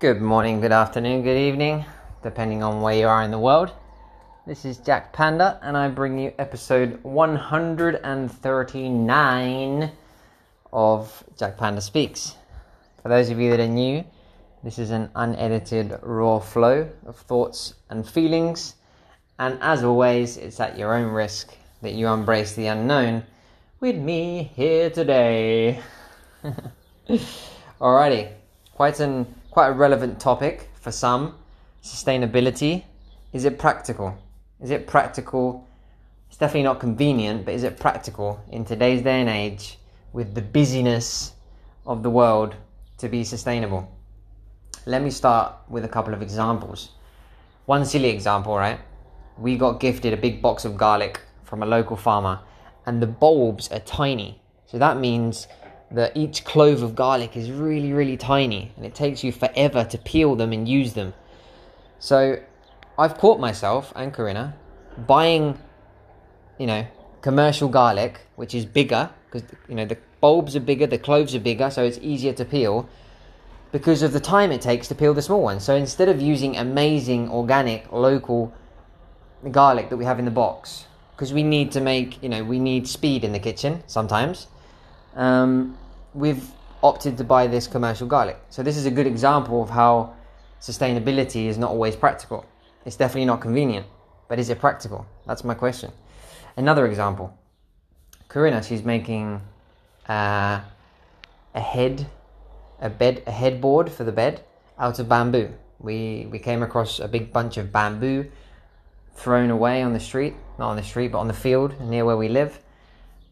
Good morning, good afternoon, good evening, depending on where you are in the world. This is Jack Panda, and I bring you episode 139 of Jack Panda Speaks. For those of you that are new, this is an unedited, raw flow of thoughts and feelings, and as always, it's at your own risk that you embrace the unknown with me here today. Alrighty, quite an quite a relevant topic for some. Sustainability. Is it practical? Is it practical? It's definitely not convenient, but is it practical in today's day and age with the busyness of the world to be sustainable? Let me start with a couple of examples. One silly example, right? We got gifted a big box of garlic from a local farmer, and the bulbs are tiny. So that means that each clove of garlic is really, really tiny and it takes you forever to peel them and use them. So I've caught myself and Corinna buying, you know, commercial garlic, which is bigger because, you know, the bulbs are bigger, the cloves are bigger, so it's easier to peel because of the time it takes to peel the small ones. So instead of using amazing, organic, local garlic that we have in the box, because we need to make, you know, we need speed in the kitchen sometimes um, we've opted to buy this commercial garlic. So this is a good example of how sustainability is not always practical. It's definitely not convenient, but is it practical? That's my question. Another example, Corinna, she's making uh, a head, a bed, a headboard for the bed out of bamboo. We we came across a big bunch of bamboo thrown away on the street, not on the street, but on the field near where we live.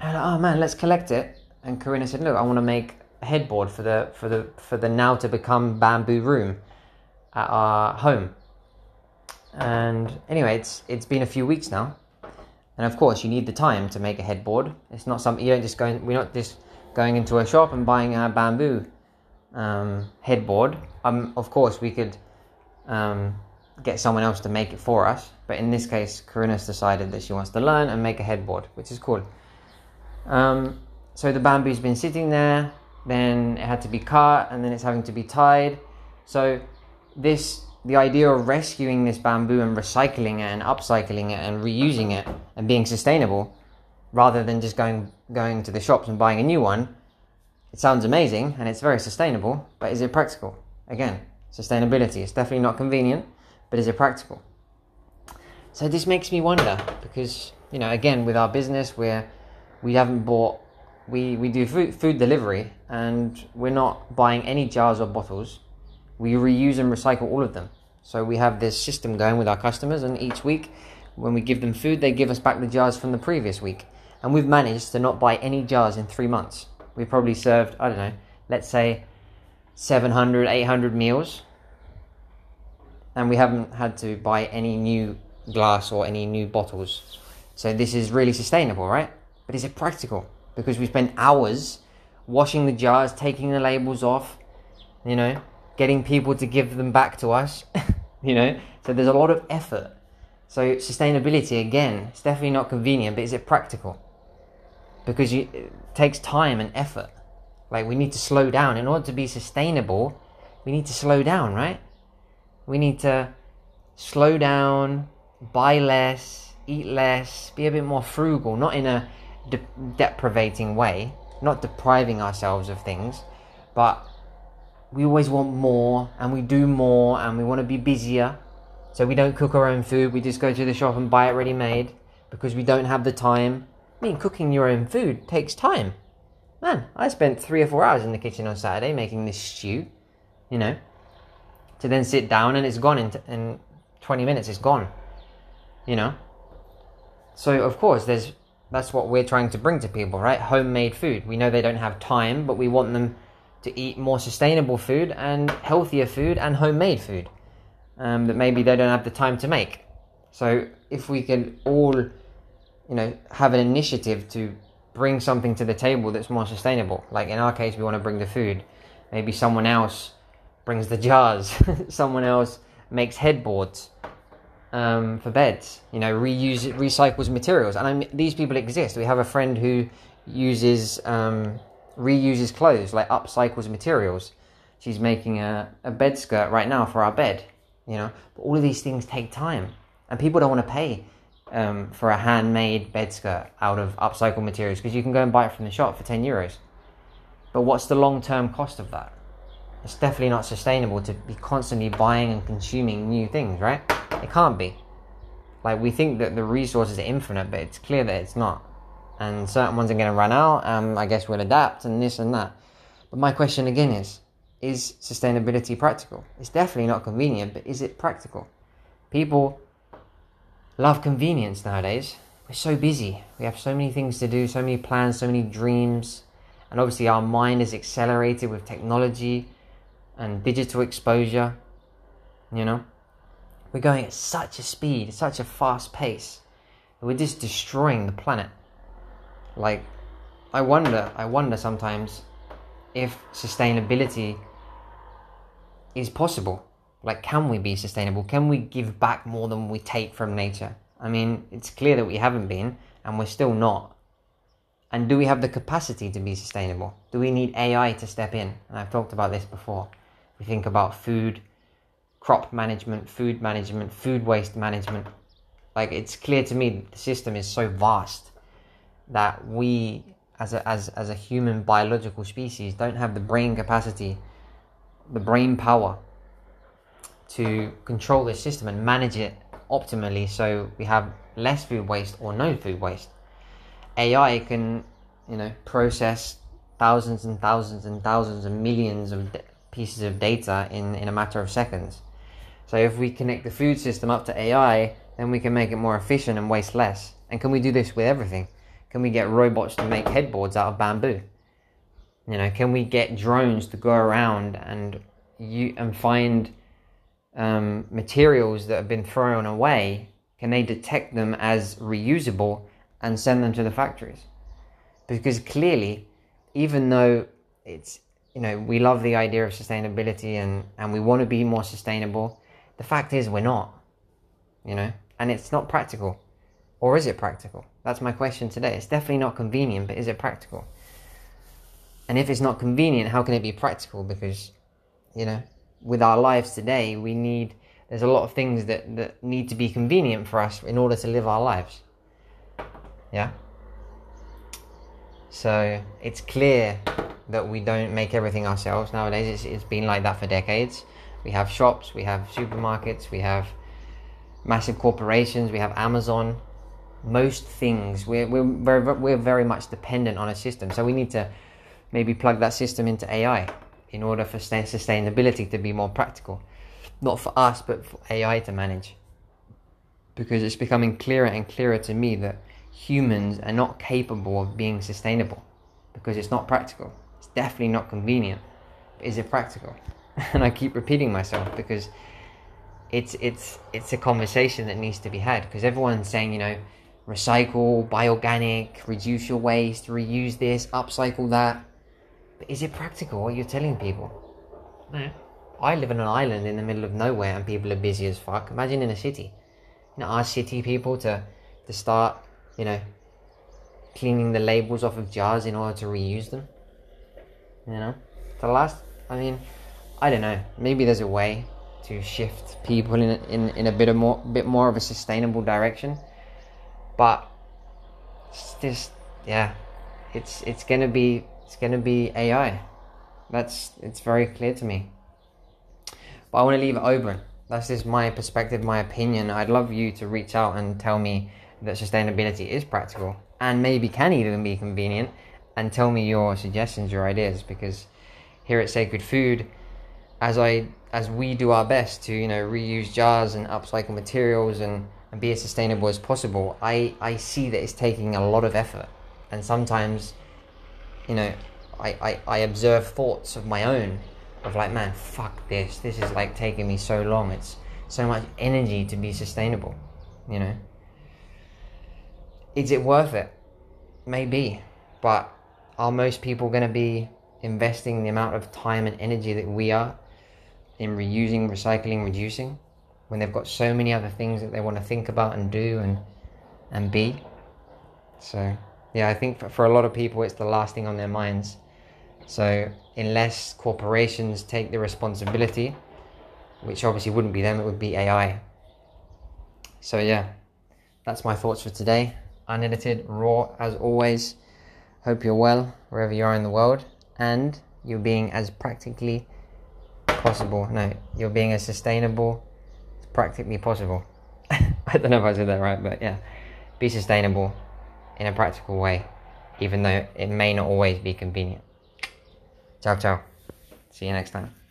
And oh man, let's collect it and Corinna said, "Look, I want to make a headboard for the for the for the now to become bamboo room at our home." And anyway, it's it's been a few weeks now, and of course, you need the time to make a headboard. It's not something you don't just go. In, we're not just going into a shop and buying a bamboo um, headboard. Um, of course, we could um, get someone else to make it for us, but in this case, Corinna's decided that she wants to learn and make a headboard, which is cool. Um, so the bamboo's been sitting there, then it had to be cut, and then it's having to be tied. So this the idea of rescuing this bamboo and recycling it and upcycling it and reusing it and being sustainable rather than just going going to the shops and buying a new one it sounds amazing and it's very sustainable but is it practical? Again sustainability. It's definitely not convenient but is it practical? So this makes me wonder because you know again with our business where we haven't bought we, we do food, food delivery and we're not buying any jars or bottles. We reuse and recycle all of them. So we have this system going with our customers, and each week when we give them food, they give us back the jars from the previous week. And we've managed to not buy any jars in three months. We've probably served, I don't know, let's say 700, 800 meals. And we haven't had to buy any new glass or any new bottles. So this is really sustainable, right? But is it practical? Because we spent hours washing the jars, taking the labels off, you know, getting people to give them back to us, you know. So there's a lot of effort. So sustainability again, it's definitely not convenient, but is it practical? Because you, it takes time and effort. Like we need to slow down in order to be sustainable. We need to slow down, right? We need to slow down, buy less, eat less, be a bit more frugal, not in a de- deprivating way, not depriving ourselves of things, but we always want more and we do more and we want to be busier. So we don't cook our own food, we just go to the shop and buy it ready made because we don't have the time. I mean, cooking your own food takes time. Man, I spent three or four hours in the kitchen on Saturday making this stew, you know, to then sit down and it's gone in, t- in 20 minutes, it's gone, you know. So, of course, there's that's what we're trying to bring to people, right? Homemade food. We know they don't have time, but we want them to eat more sustainable food and healthier food and homemade food um, that maybe they don't have the time to make. So if we can all, you know, have an initiative to bring something to the table that's more sustainable, like in our case, we want to bring the food. Maybe someone else brings the jars. someone else makes headboards um, for beds. You know, reuse recycles materials, and I mean, these people exist. We have a friend who uses um, reuses clothes, like upcycles materials. She's making a, a bed skirt right now for our bed, you know. But all of these things take time, and people don't want to pay um, for a handmade bed skirt out of upcycled materials because you can go and buy it from the shop for 10 euros. But what's the long term cost of that? It's definitely not sustainable to be constantly buying and consuming new things, right? It can't be. Like, we think that the resources are infinite, but it's clear that it's not. And certain ones are going to run out, and I guess we'll adapt and this and that. But my question again is is sustainability practical? It's definitely not convenient, but is it practical? People love convenience nowadays. We're so busy. We have so many things to do, so many plans, so many dreams. And obviously, our mind is accelerated with technology and digital exposure. You know, we're going at such a speed, such a fast pace. We're just destroying the planet. Like, I wonder, I wonder sometimes if sustainability is possible. Like, can we be sustainable? Can we give back more than we take from nature? I mean, it's clear that we haven't been, and we're still not. And do we have the capacity to be sustainable? Do we need AI to step in? And I've talked about this before. We think about food, crop management, food management, food waste management. Like, it's clear to me the system is so vast that we, as a, as, as a human biological species, don't have the brain capacity the brain power to control this system and manage it optimally so we have less food waste or no food waste. AI can, you know, process thousands and thousands and thousands and millions of pieces of data in, in a matter of seconds. So if we connect the food system up to AI, then we can make it more efficient and waste less. And can we do this with everything? Can we get robots to make headboards out of bamboo? You know, can we get drones to go around and you and find um, materials that have been thrown away? Can they detect them as reusable and send them to the factories? Because clearly, even though it's you know we love the idea of sustainability and and we want to be more sustainable, the fact is we're not. You know, and it's not practical, or is it practical? That's my question today. It's definitely not convenient, but is it practical? And if it's not convenient, how can it be practical? Because, you know, with our lives today, we need, there's a lot of things that, that need to be convenient for us in order to live our lives. Yeah? So it's clear that we don't make everything ourselves nowadays. It's, it's been like that for decades. We have shops, we have supermarkets, we have massive corporations, we have Amazon. Most things, we're, we're, very, we're very much dependent on a system. So we need to maybe plug that system into AI in order for sustainability to be more practical. Not for us, but for AI to manage. Because it's becoming clearer and clearer to me that humans are not capable of being sustainable because it's not practical. It's definitely not convenient. But is it practical? And I keep repeating myself because it's it's it's a conversation that needs to be had because everyone's saying, you know, recycle, buy organic, reduce your waste, reuse this, upcycle that. But is it practical what you're telling people? No. I live on an island in the middle of nowhere and people are busy as fuck. Imagine in a city. You know, our city people to to start, you know, cleaning the labels off of jars in order to reuse them. You know? The last I mean, I don't know. Maybe there's a way to shift people in in, in a bit of more bit more of a sustainable direction. But it's just yeah, it's it's gonna be it's to be AI. That's it's very clear to me. But I want to leave it open. That's just my perspective, my opinion. I'd love you to reach out and tell me that sustainability is practical and maybe can even be convenient and tell me your suggestions, your ideas because here at Sacred Food as I as we do our best to, you know, reuse jars and upcycle materials and, and be as sustainable as possible, I, I see that it's taking a lot of effort. And sometimes you know, I, I, I observe thoughts of my own of like, man, fuck this. This is like taking me so long. It's so much energy to be sustainable, you know. Is it worth it? Maybe. But are most people going to be investing the amount of time and energy that we are in reusing, recycling, reducing when they've got so many other things that they want to think about and do and and be? So yeah, I think for, for a lot of people, it's the last thing on their minds. So, unless corporations take the responsibility, which obviously wouldn't be them, it would be AI. So, yeah, that's my thoughts for today. Unedited, raw, as always. Hope you're well wherever you are in the world and you're being as practically possible. No, you're being as sustainable as practically possible. I don't know if I said that right, but yeah, be sustainable in a practical way, even though it may not always be convenient. Ciao, ciao. See you next time.